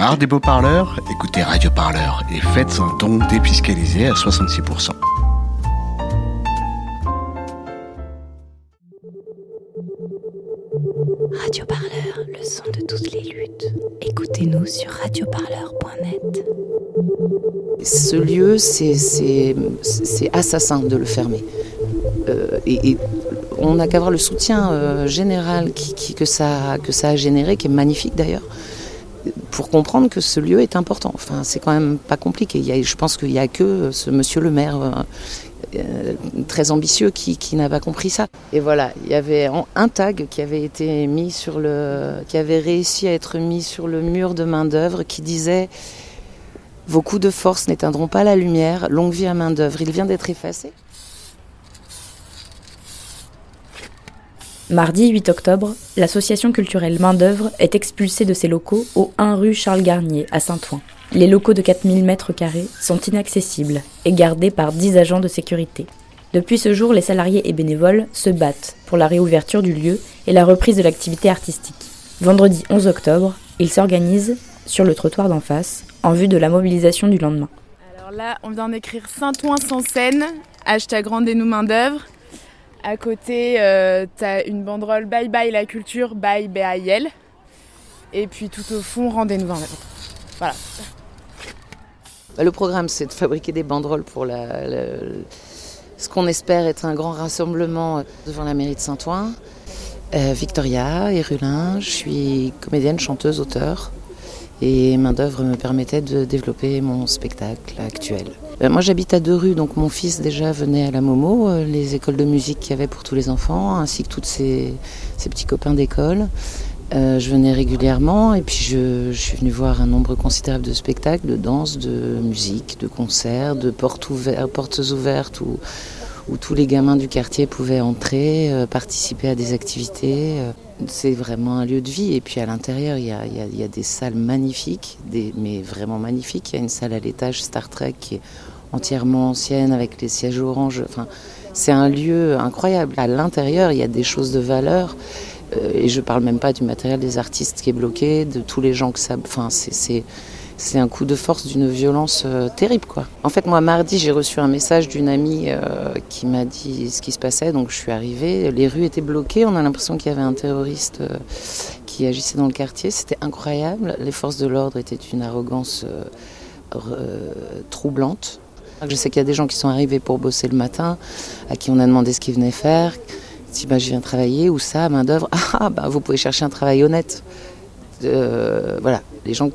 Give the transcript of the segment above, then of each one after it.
Marre des beaux parleurs Écoutez Radio Parleur et faites un ton défiscalisé à 66%. Radio Parleur, le son de toutes les luttes. Écoutez-nous sur radioparleur.net. Ce lieu, c'est assassin de le fermer. Euh, et, on n'a qu'à voir le soutien euh, général qui, que, ça, que ça a généré, qui est magnifique d'ailleurs, pour comprendre que ce lieu est important. Enfin, c'est quand même pas compliqué. Il je pense qu'il n'y a que ce monsieur le maire euh, très ambitieux qui, qui n'a pas compris ça. Et voilà, il y avait un tag qui avait été mis sur le, qui avait réussi à être mis sur le mur de main d'œuvre qui disait vos coups de force n'éteindront pas la lumière, longue vie à main d'œuvre. Il vient d'être effacé. Mardi 8 octobre, l'association culturelle Main d'œuvre est expulsée de ses locaux au 1 rue Charles Garnier à Saint-Ouen. Les locaux de 4000 mètres carrés sont inaccessibles et gardés par 10 agents de sécurité. Depuis ce jour, les salariés et bénévoles se battent pour la réouverture du lieu et la reprise de l'activité artistique. Vendredi 11 octobre, ils s'organisent sur le trottoir d'en face en vue de la mobilisation du lendemain. Alors là, on vient d'écrire Saint-Ouen sans scène, hashtag rendez-nous main d'œuvre. À côté, euh, tu as une banderole Bye bye la culture, bye BAIL. Et puis tout au fond, rendez-nous d'œuvre. Voilà. Bah, le programme, c'est de fabriquer des banderoles pour ce qu'on espère être un grand rassemblement devant la mairie de Saint-Ouen. Euh, Victoria et Rulin, je suis comédienne, chanteuse, auteur. Et main d'œuvre me permettait de développer mon spectacle actuel. Euh, moi j'habite à deux rues, donc mon fils déjà venait à la Momo, euh, les écoles de musique qu'il y avait pour tous les enfants, ainsi que tous ses, petits copains d'école. Euh, je venais régulièrement et puis je, suis venue voir un nombre considérable de spectacles, de danse, de musique, de concerts, de portes, ouvertes, portes ouvertes où, où, tous les gamins du quartier pouvaient entrer, participer à des activités. C'est vraiment un lieu de vie. Et puis à l'intérieur, il y a, des salles magnifiques, mais vraiment magnifiques. Il y a une salle à l'étage Star Trek qui est entièrement ancienne avec les sièges orange. Enfin, c'est un lieu incroyable. À l'intérieur, il y a des choses de valeur. Euh, et je parle même pas du matériel des artistes qui est bloqué, de tous les gens que ça. Enfin, c'est c'est un coup de force d'une violence euh, terrible quoi. En fait moi mardi j'ai reçu un message d'une amie euh, qui m'a dit ce qui se passait donc je suis arrivée, les rues étaient bloquées, on a l'impression qu'il y avait un terroriste euh, qui agissait dans le quartier, c'était incroyable, les forces de l'ordre étaient d'une arrogance troublante. Je sais qu'il y a des gens qui sont arrivés pour bosser le matin, à qui on a demandé ce qu'ils venaient faire. Si bah, je viens travailler, ou ça, main d'œuvre, ah bah vous pouvez chercher un travail honnête. voilà, les gens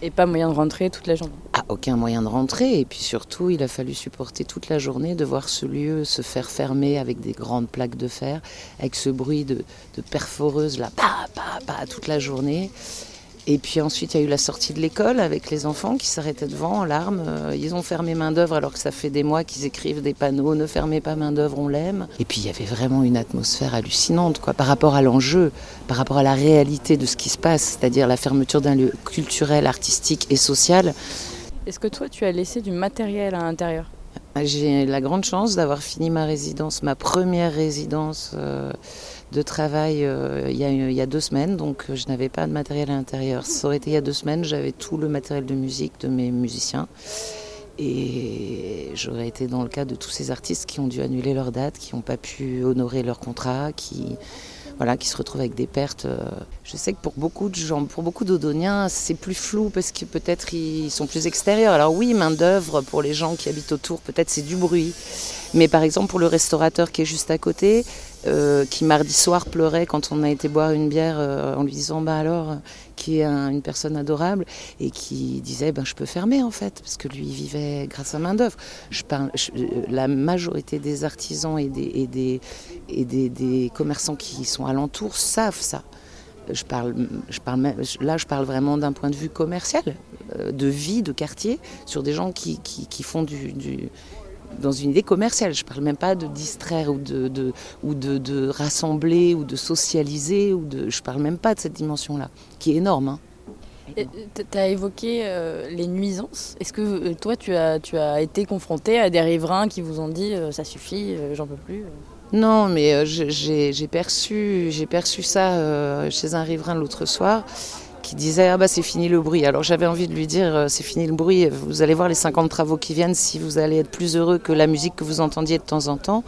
et pas moyen de rentrer toute la journée ah, Aucun moyen de rentrer. Et puis surtout, il a fallu supporter toute la journée de voir ce lieu se faire fermer avec des grandes plaques de fer, avec ce bruit de, de perforeuse là, toute la journée. Et puis ensuite, il y a eu la sortie de l'école avec les enfants qui s'arrêtaient devant en larmes. Euh, ils ont fermé main d'œuvre alors que ça fait des mois qu'ils écrivent des panneaux Ne fermez pas main d'œuvre, on l'aime. Et puis il y avait vraiment une atmosphère hallucinante quoi, par rapport à l'enjeu, par rapport à la réalité de ce qui se passe, c'est-à-dire la fermeture d'un lieu culturel, artistique et social. Est-ce que toi, tu as laissé du matériel à l'intérieur? J'ai la grande chance d'avoir fini ma résidence, ma première résidence. Euh, de travail euh, il, y a, deux semaines, donc euh, je n'avais pas de matériel à l'intérieur. Ça aurait été il y a deux semaines, j'avais tout le matériel de musique de mes musiciens. Et j'aurais été dans le cas de tous ces artistes qui ont dû annuler leur date, qui n'ont pas pu honorer leur contrat, qui, voilà, qui se retrouvent avec des pertes. Euh. Je sais que pour beaucoup de gens, pour beaucoup d'Odoniens, c'est plus flou parce que peut-être ils sont plus extérieurs. Alors oui, main d'œuvre pour les gens qui habitent autour, peut-être c'est du bruit. Mais par exemple pour le restaurateur qui est juste à côté, euh, qui mardi soir pleurait quand on a été boire une bière euh, en lui disant bah alors qui est une personne adorable et qui disait ben je peux fermer en fait parce que lui vivait grâce à main d'œuvre. Euh, la majorité des artisans et des et des, et des, des commerçants qui sont alentours savent ça. Je parle, je parle, là, je parle vraiment d'un point de vue commercial, de vie, de quartier, sur des gens qui, qui, font du dans une idée commerciale. Je ne parle même pas de distraire ou de, ou de, rassembler ou de socialiser. Ou de, je ne parle même pas de cette dimension-là, qui est énorme. Hein. Tu as évoqué euh, les nuisances. Est-ce que euh, toi, tu as, tu as été confronté à des riverains qui vous ont dit euh, ça suffit, j'en peux plus Non, mais j'ai perçu, perçu ça chez un riverain l'autre soir qui disait ah bah c'est fini le bruit. Alors j'avais envie de lui dire euh, c'est fini le bruit. Vous allez voir les 50 travaux qui viennent si vous allez être plus heureux que la musique que vous entendiez de temps en temps.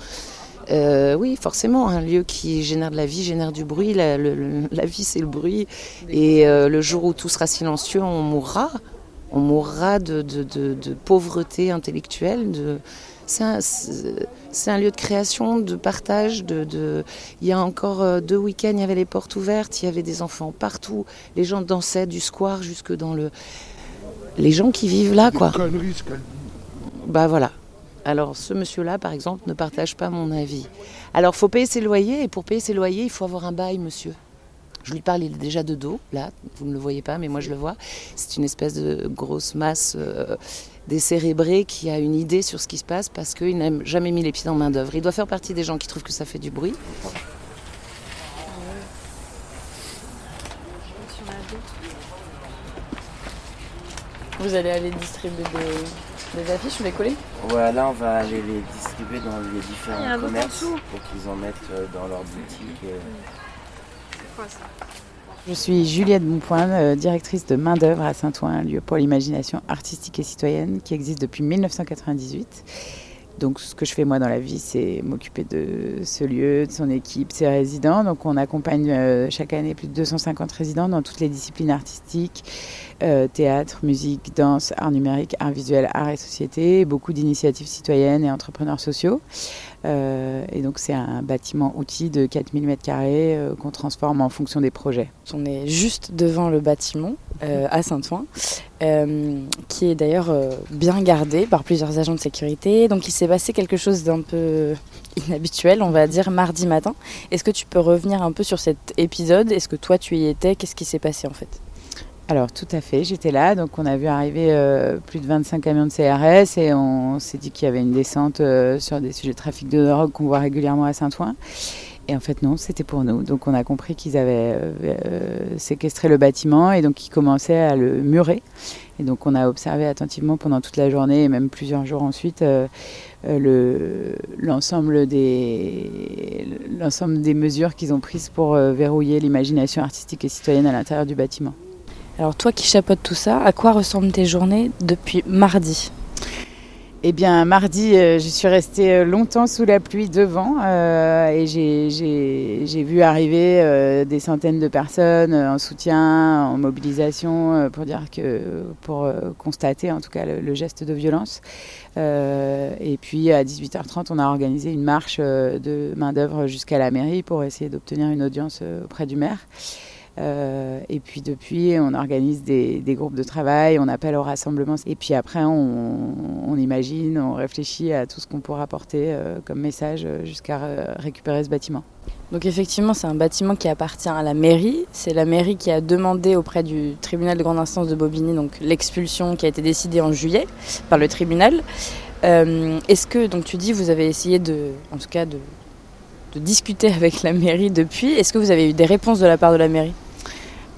Euh, oui, forcément, un lieu qui génère de la vie génère du bruit. La, vie, c'est le bruit. Et euh, le jour où tout sera silencieux, on mourra. On mourra de, de, de, de pauvreté intellectuelle. De... C'est un, un, lieu de création, de partage. De, Il y a encore euh, deux week-ends, il y avait les portes ouvertes, il y avait des enfants partout. Les gens dansaient du square jusque dans le. Les gens qui vivent là, quoi. Bah voilà. Alors ce monsieur-là, par exemple, ne partage pas mon avis. Alors faut payer ses loyers, et pour payer ses loyers, il faut avoir un bail, monsieur. Je lui parle, il est déjà de dos, là, vous ne le voyez pas, mais moi je le vois. C'est une espèce de grosse masse euh, décérébrée qui a une idée sur ce qui se passe parce qu'il n'a jamais mis les pieds dans main d'œuvre. Il doit faire partie des gens qui trouvent que ça fait du bruit. Vous allez aller distribuer des, des affiches ou les coller? Ouais, là on va aller les distribuer dans les différents commerces pour qu'ils en mettent euh, dans leur boutique. C'est quoi ça? Je suis Juliette Bonpoint, euh, directrice de Main d'œuvre à Saint-Ouen, lieu pour l'imagination artistique et citoyenne qui existe depuis 1998. Donc ce que je fais moi dans la vie, c'est m'occuper de ce lieu, de son équipe, ses résidents. Donc on accompagne euh, chaque année plus de 250 résidents dans toutes les disciplines artistiques, euh, théâtre, musique, danse, art numérique, art visuel, art et société, beaucoup d'initiatives citoyennes et entrepreneurs sociaux. Euh, et donc c'est un bâtiment outil de 4000 m2 euh, qu'on transforme en fonction des projets. On est juste devant le bâtiment euh, à Saint-Ouen, qui est d'ailleurs bien gardé par plusieurs agents de sécurité. Donc il s'est passé quelque chose d'un peu inhabituel, on va dire, mardi matin. Est-ce que tu peux revenir un peu sur cet épisode? Est-ce que toi tu y étais? Qu'est-ce qui s'est passé en fait? Alors tout à fait, j'étais là, donc on a vu arriver euh, plus de 25 camions de CRS et on s'est dit qu'il y avait une descente euh, sur des sujets de trafic de drogue qu'on voit régulièrement à Saint-Ouen. Et en fait non, c'était pour nous. Donc on a compris qu'ils avaient euh, séquestré le bâtiment et donc qu'ils commençaient à le murer. Et donc on a observé attentivement pendant toute la journée et même plusieurs jours ensuite l'ensemble des mesures qu'ils ont prises pour verrouiller l'imagination artistique et citoyenne à l'intérieur du bâtiment. Alors toi qui chapeautes tout ça, à quoi ressemblent tes journées depuis mardi? Eh bien, mardi, euh, je suis restée euh, longtemps sous la pluie devant euh, et j'ai vu arriver des centaines de personnes en soutien, en mobilisation, pour dire que, pour constater en tout cas le, le geste de violence. et puis à 18h30, on a organisé une marche de main d'œuvre jusqu'à la mairie pour essayer d'obtenir une audience auprès du maire. Euh, et puis depuis, on organise des, groupes de travail, on appelle au rassemblement. Et puis après, on, imagine, on réfléchit à tout ce qu'on pourra apporter euh, comme message jusqu'à récupérer ce bâtiment. Donc effectivement, c'est un bâtiment qui appartient à la mairie. C'est la mairie qui a demandé auprès du tribunal de grande instance de Bobigny donc l'expulsion qui a été décidée en juillet par le tribunal. Euh, est-ce que donc tu dis vous avez essayé de, en tout cas de, de discuter avec la mairie depuis Est-ce que vous avez eu des réponses de la part de la mairie?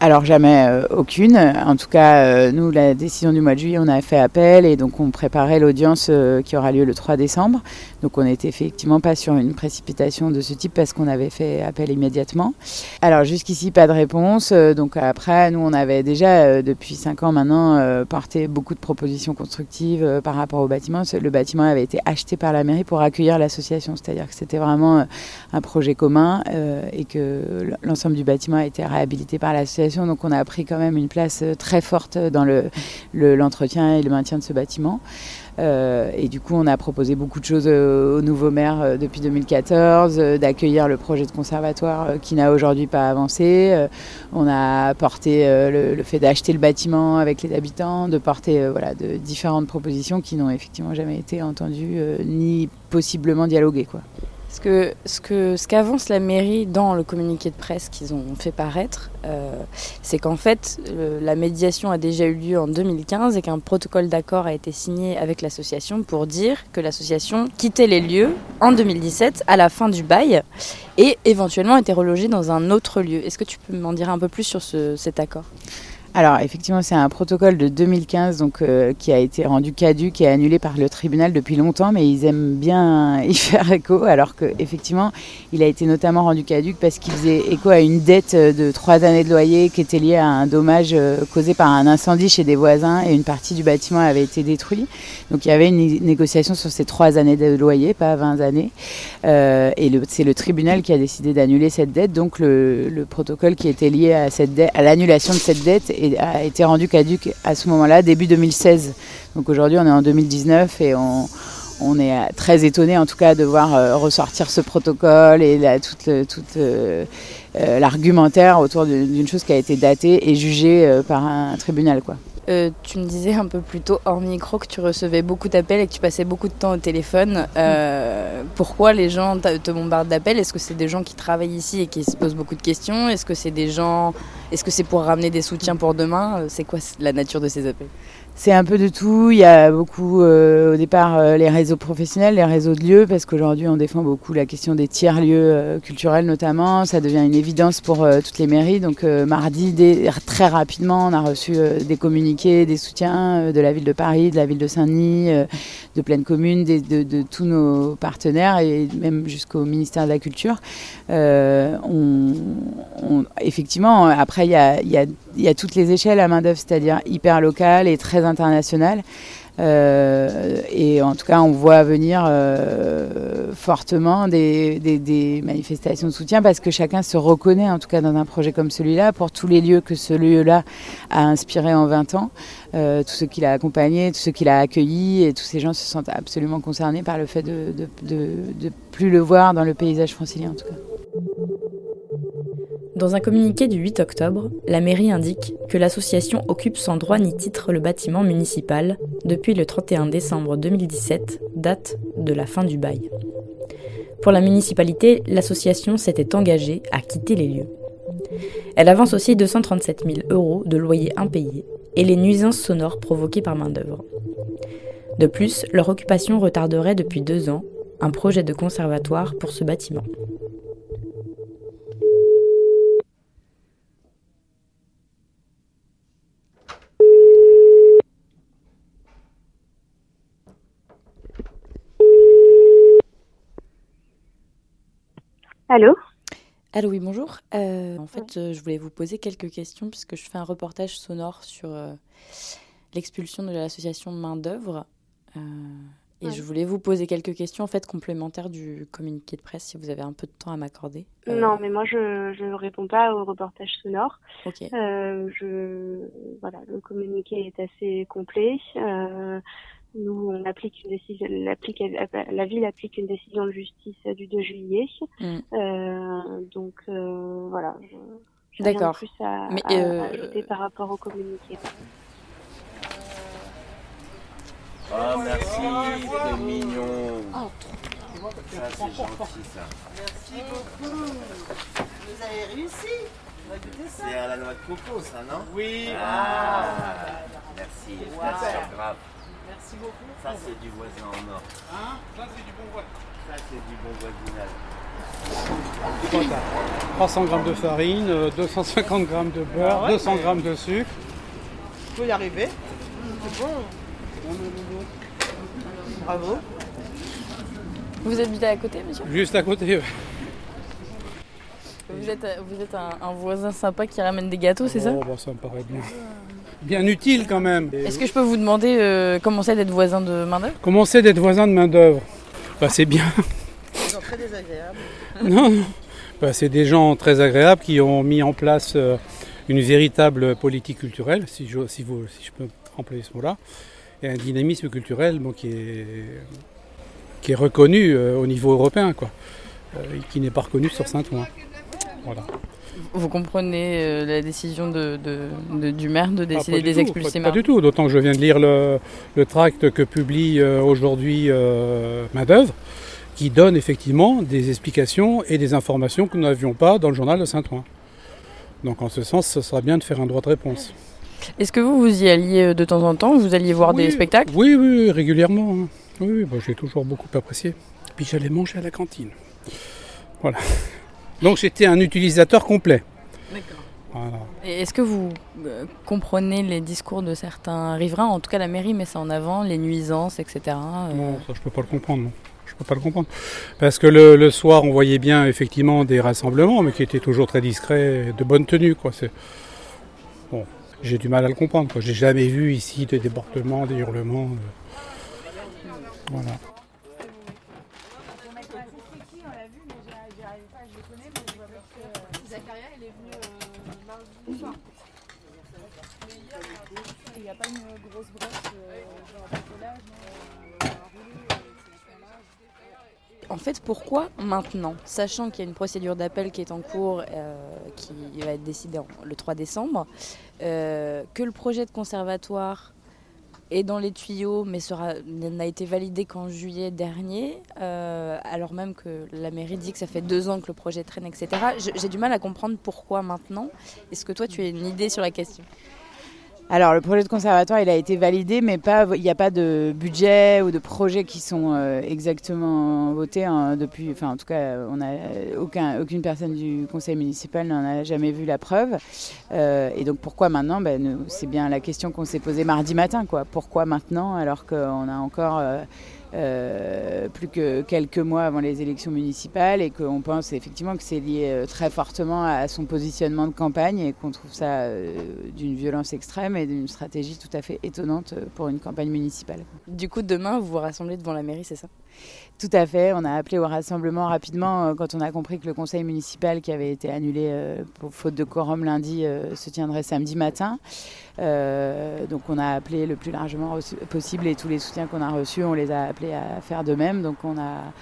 Alors jamais euh, aucune. En tout cas, euh, nous, la décision du mois de juillet, on a fait appel et donc on préparait l'audience euh, qui aura lieu le 3 décembre. Donc on n'était effectivement pas sur une précipitation de ce type parce qu'on avait fait appel immédiatement. Alors jusqu'ici, pas de réponse. donc après, nous, on avait déjà depuis 5 ans maintenant porté beaucoup de propositions constructives par rapport au bâtiment. Le bâtiment avait été acheté par la mairie pour accueillir l'association, c'est-à-dire que c'était vraiment un projet commun et que l'ensemble du bâtiment a été réhabilité par l'association donc on a pris quand même une place euh, très forte dans l'entretien le, et le maintien de ce bâtiment. Euh, et du coup, on a proposé beaucoup de choses euh, au nouveau maire depuis 2014, d'accueillir le projet de conservatoire qui n'a aujourd'hui pas avancé. on a porté le, fait d'acheter le bâtiment avec les habitants, de porter voilà, de différentes propositions qui n'ont effectivement jamais été entendues ni possiblement dialoguées. Ce que ce que ce qu'avance la mairie dans le communiqué de presse qu'ils ont fait paraître, euh, c'est qu'en fait la médiation a déjà eu lieu en 2015 et qu'un protocole d'accord a été signé avec l'association pour dire que l'association quittait les lieux en 2017 à la fin du bail et éventuellement était relogée dans un autre lieu. Est-ce que tu peux m'en dire un peu plus sur ce, cet accord? Alors effectivement, c'est un protocole de 2015 donc, euh, qui a été rendu caduque et annulé par le tribunal depuis longtemps, mais ils aiment bien y faire écho, alors qu'effectivement, il a été notamment rendu caduque parce qu'il faisait écho à une dette de trois années de loyer qui était liée à un dommage euh, causé par un incendie chez des voisins et une partie du bâtiment avait été détruite. Donc il y avait une négociation sur ces trois années de loyer, pas 20 années. Euh, et c'est le tribunal qui a décidé d'annuler cette dette. Donc le, le, protocole qui était lié à, cette à l'annulation de cette dette a été rendu caduque à ce moment-là, début 2016. Donc aujourd'hui, on est en 2019 et on, on est très étonné en tout cas de voir euh, ressortir ce protocole et la, toute, toute euh, euh, l'argumentaire autour d'une chose qui a été datée et jugée par un tribunal. Quoi. Euh, tu me disais un peu plus tôt hors micro que tu recevais beaucoup d'appels et que tu passais beaucoup de temps au téléphone. Euh, pourquoi les gens te bombardent d'appels? Est-ce que c'est des gens qui travaillent ici et qui se posent beaucoup de questions? Est-ce que c'est des gens Est-ce que c'est pour ramener des soutiens pour demain? C'est quoi la nature de ces appels? C'est un peu de tout. Il y a beaucoup, euh, au départ, euh, les réseaux professionnels, les réseaux de lieux, parce qu'aujourd'hui, on défend beaucoup la question des tiers-lieux euh, culturels notamment. Ça devient une évidence pour toutes les mairies. Donc, mardi, très rapidement, on a reçu des communiqués, des soutiens de la ville de Paris, de la ville de Saint-Denis, de pleine commune, de, tous nos partenaires et même jusqu'au ministère de la Culture. Effectivement, après, il y a toutes les échelles à main-d'œuvre, c'est-à-dire hyper locale et très international. Euh, et en tout cas, on voit venir euh, fortement des, des, manifestations de soutien parce que chacun se reconnaît, en tout cas dans un projet comme celui-là, pour tous les lieux que ce lieu-là a inspiré en 20 ans, euh, tous ceux qu'il a accompagnés, tous ceux qu'il a accueillis, et tous ces gens se sentent absolument concernés par le fait de ne plus le voir dans le paysage francilien, en tout cas. Dans un communiqué du 8 octobre, la mairie indique que l'association occupe sans droit ni titre le bâtiment municipal depuis le 31 décembre 2017, date de la fin du bail. Pour la municipalité, l'association s'était engagée à quitter les lieux. Elle avance aussi 237 000 euros de loyer impayés et les nuisances sonores provoquées par main-d'œuvre. De plus, leur occupation retarderait depuis deux ans un projet de conservatoire pour ce bâtiment. Allô Allô, oui, bonjour. Euh, en fait, euh, je voulais vous poser quelques questions puisque je fais un reportage sonore sur euh, l'expulsion de l'association Main d'œuvre. et je voulais vous poser quelques questions en fait complémentaires du communiqué de presse si vous avez un peu de temps à m'accorder. Non, mais moi je ne réponds pas au reportage sonore. Ok. je, voilà, le communiqué est assez complet. Nous, on applique une décision, la ville applique une décision de justice du 2 juillet. Mm. Euh, donc euh, voilà. D'accord. plus à, Mais, euh, ajouter par rapport au communiqué. Oh merci, c'est mignon. Oh, ça c'est gentil ça. Merci beaucoup. Vous avez réussi. C'est à la noix de coco ça, non? Oui. Ah, merci, c'est grave. Merci beaucoup. Ça, c'est du voisin en or. Hein? Ça, c'est du bon voisin. Ça, c'est du bon voisinage. 300 g de farine, 250 g de beurre, 200 g de sucre. Il faut y arriver. C'est bon. Bravo. Vous habitez à côté, monsieur? Juste à côté, oui. Vous êtes, vous êtes un, voisin sympa qui ramène des gâteaux, c'est ça? Oh, bah, ça me paraît bien bien utile quand même. Est-ce que je peux vous demander euh, comment c'est d'être voisin de main-d'œuvre Comment c'est d'être voisin de main-d'œuvre bah, C'est bien. Ils sont très désagréables. non, non. Bah, c'est des gens très agréables qui ont mis en place euh, une véritable politique culturelle, si je, si, vous, si je peux employer ce mot-là, et un dynamisme culturel bon, qui, est, qui est reconnu euh, au niveau européen, quoi, et qui n'est pas reconnu sur Saint-Ouen. Voilà. Vous comprenez euh, la décision de, du maire de décider ah, des expulser Pas, du tout, d'autant que je viens de lire le, tract que publie euh, aujourd'hui euh, qui donne effectivement des explications et des informations que nous n'avions pas dans le journal de Saint-Ouen. Donc en ce sens, ce sera bien de faire un droit de réponse. Est-ce que vous, vous y alliez euh, de temps en temps? Vous alliez voir des spectacles? Oui, oui, régulièrement. Hein. Oui, bah, j'ai toujours beaucoup apprécié. Puis j'allais manger à la cantine. Voilà. Donc j'étais un utilisateur complet. Et est-ce que vous euh, comprenez les discours de certains riverains En tout cas, la mairie met ça en avant, les nuisances, etc. Euh. Non, ça, je peux pas le comprendre. Non. Je peux pas le comprendre. Parce que le, soir, on voyait bien effectivement des rassemblements, mais qui étaient toujours très discrets, de bonne tenue. Quoi. Bon, j'ai du mal à le comprendre. J'ai jamais vu ici des débordements, des hurlements. Voilà. En fait, pourquoi maintenant Sachant qu'il y a une procédure d'appel qui est en cours, euh, qui va être décidée le 3 décembre, euh, que le projet de conservatoire est dans les tuyaux, mais n'a été validé qu'en juillet dernier, euh, alors même que la mairie dit que ça fait deux ans que le projet traîne, etc. J'ai du mal à comprendre pourquoi maintenant. Est-ce que toi, tu as une idée sur la question? Alors, le projet de conservatoire, il a été validé, mais il n'y a pas de budget ou de projets qui sont euh, exactement votés hein, depuis. Enfin, en tout cas, on a aucun, aucune personne du conseil municipal n'en a jamais vu la preuve. Euh, et donc, pourquoi maintenant? Ben, C'est bien la question qu'on s'est posée mardi matin, quoi. Pourquoi maintenant, alors qu'on a encore euh, euh, plus que quelques mois avant les élections municipales et qu'on pense effectivement que c'est lié euh, très fortement à son positionnement de campagne et qu'on trouve ça euh, d'une violence extrême et d'une stratégie tout à fait étonnante pour une campagne municipale. Du coup, demain, vous vous rassemblez devant la mairie, c'est ça? Tout à fait. On a appelé au rassemblement rapidement quand on a compris que le conseil municipal qui avait été annulé pour faute de quorum lundi se tiendrait samedi matin. Donc on a appelé le plus largement possible et tous les soutiens qu'on a reçus, on les a appelés à faire de même. Donc on a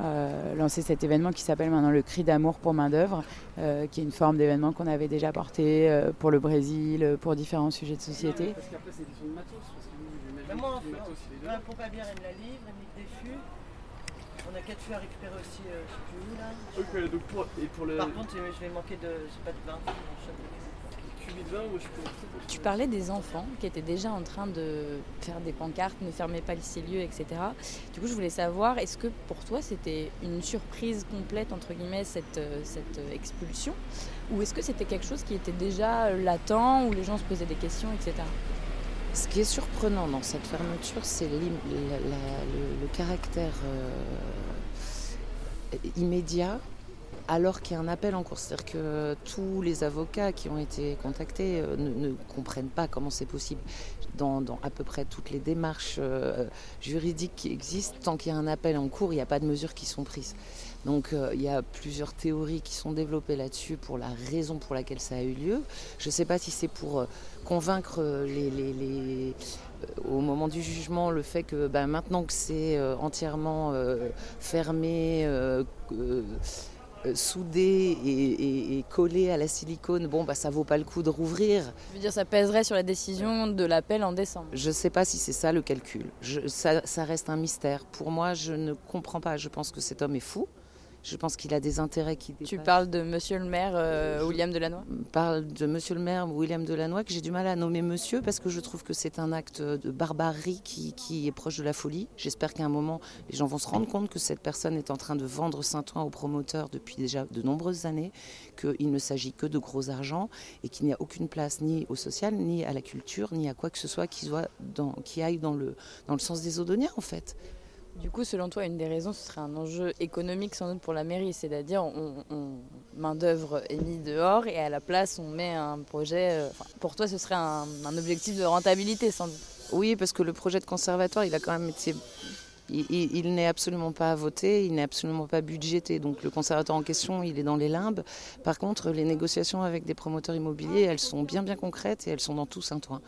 euh, lancé cet événement qui s'appelle maintenant le cri d'amour pour main d'œuvre, euh, qui est une forme d'événement qu'on avait déjà porté euh, pour le Brésil, pour différents sujets de société. Parce qu'après c'est des de matos, parce que nous, moi, en fait, pas bien, elle me la livre, elle me déchu. On a quatre fûts à récupérer aussi, je sais plus où là. Ok, donc pour, et pour le... Par contre, je vais manquer de, pas de vin, tu parlais des enfants qui étaient déjà en train de faire des pancartes, ne fermez pas ces lieux, etc. Du coup, je voulais savoir, est-ce que pour toi c'était une surprise complète, entre guillemets, cette, euh, cette expulsion? Ou est-ce que c'était quelque chose qui était déjà latent, où les gens se posaient des questions, etc. Ce qui est surprenant dans cette fermeture, c'est le, caractère euh, immédiat alors qu'il y a un appel en cours. C'est-à-dire que tous les avocats qui ont été contactés euh, ne, comprennent pas comment c'est possible. Dans, à peu près toutes les démarches euh, juridiques qui existent, tant qu'il y a un appel en cours, il n'y a pas de mesures qui sont prises. Donc euh, il y a plusieurs théories qui sont développées là-dessus pour la raison pour laquelle ça a eu lieu. Je ne sais pas si c'est pour convaincre les, au moment du jugement le fait que ben, maintenant que c'est entièrement fermé, euh, soudé et, collé à la silicone, bon, bah, ça vaut pas le coup de rouvrir. Je veux dire, ça pèserait sur la décision de l'appel en décembre. Je ne sais pas si c'est ça le calcul. ça, ça reste un mystère. Pour moi, je ne comprends pas. Je pense que cet homme est fou. Je pense qu'il a des intérêts qui Tu parles de monsieur le maire euh, William Delannoy? Je parle de monsieur le maire William Delannoy, que j'ai du mal à nommer monsieur parce que je trouve que c'est un acte de barbarie qui, est proche de la folie. J'espère qu'à un moment, les gens vont se rendre compte que cette personne est en train de vendre Saint-Ouen aux promoteurs depuis déjà de nombreuses années, qu'il ne s'agit que de gros argent et qu'il n'y a aucune place ni au social, ni à la culture, ni à quoi que ce soit qui, soit dans, qui aille dans le, dans le sens des Odoniens en fait. Du coup, selon toi, une des raisons, ce serait un enjeu économique sans doute pour la mairie, c'est-à-dire on, main d'œuvre est mise dehors et à la place on met un projet. Euh, pour toi, ce serait un, objectif de rentabilité sans doute. Oui, parce que le projet de conservatoire, il a quand même été il, n'est absolument pas voté, il n'est absolument pas budgété. Donc le conservatoire en question, il est dans les limbes. Par contre, les négociations avec des promoteurs immobiliers, elles sont bien bien concrètes et elles sont dans tout Saint-Ouen.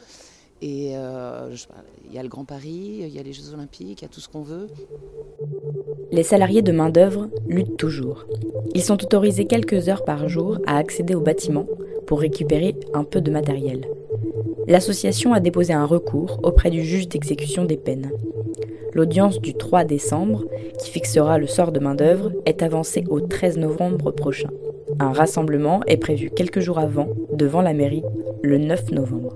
Et euh, il y a le Grand Paris, il y a les Jeux Olympiques, il y a tout ce qu'on veut. Les salariés de main-d'œuvre luttent toujours. Ils sont autorisés quelques heures par jour à accéder au bâtiment pour récupérer un peu de matériel. L'association a déposé un recours auprès du juge d'exécution des peines. L'audience du 3 décembre, qui fixera le sort de main-d'œuvre, est avancée au 13 novembre prochain. Un rassemblement est prévu quelques jours avant, devant la mairie, le 9 novembre.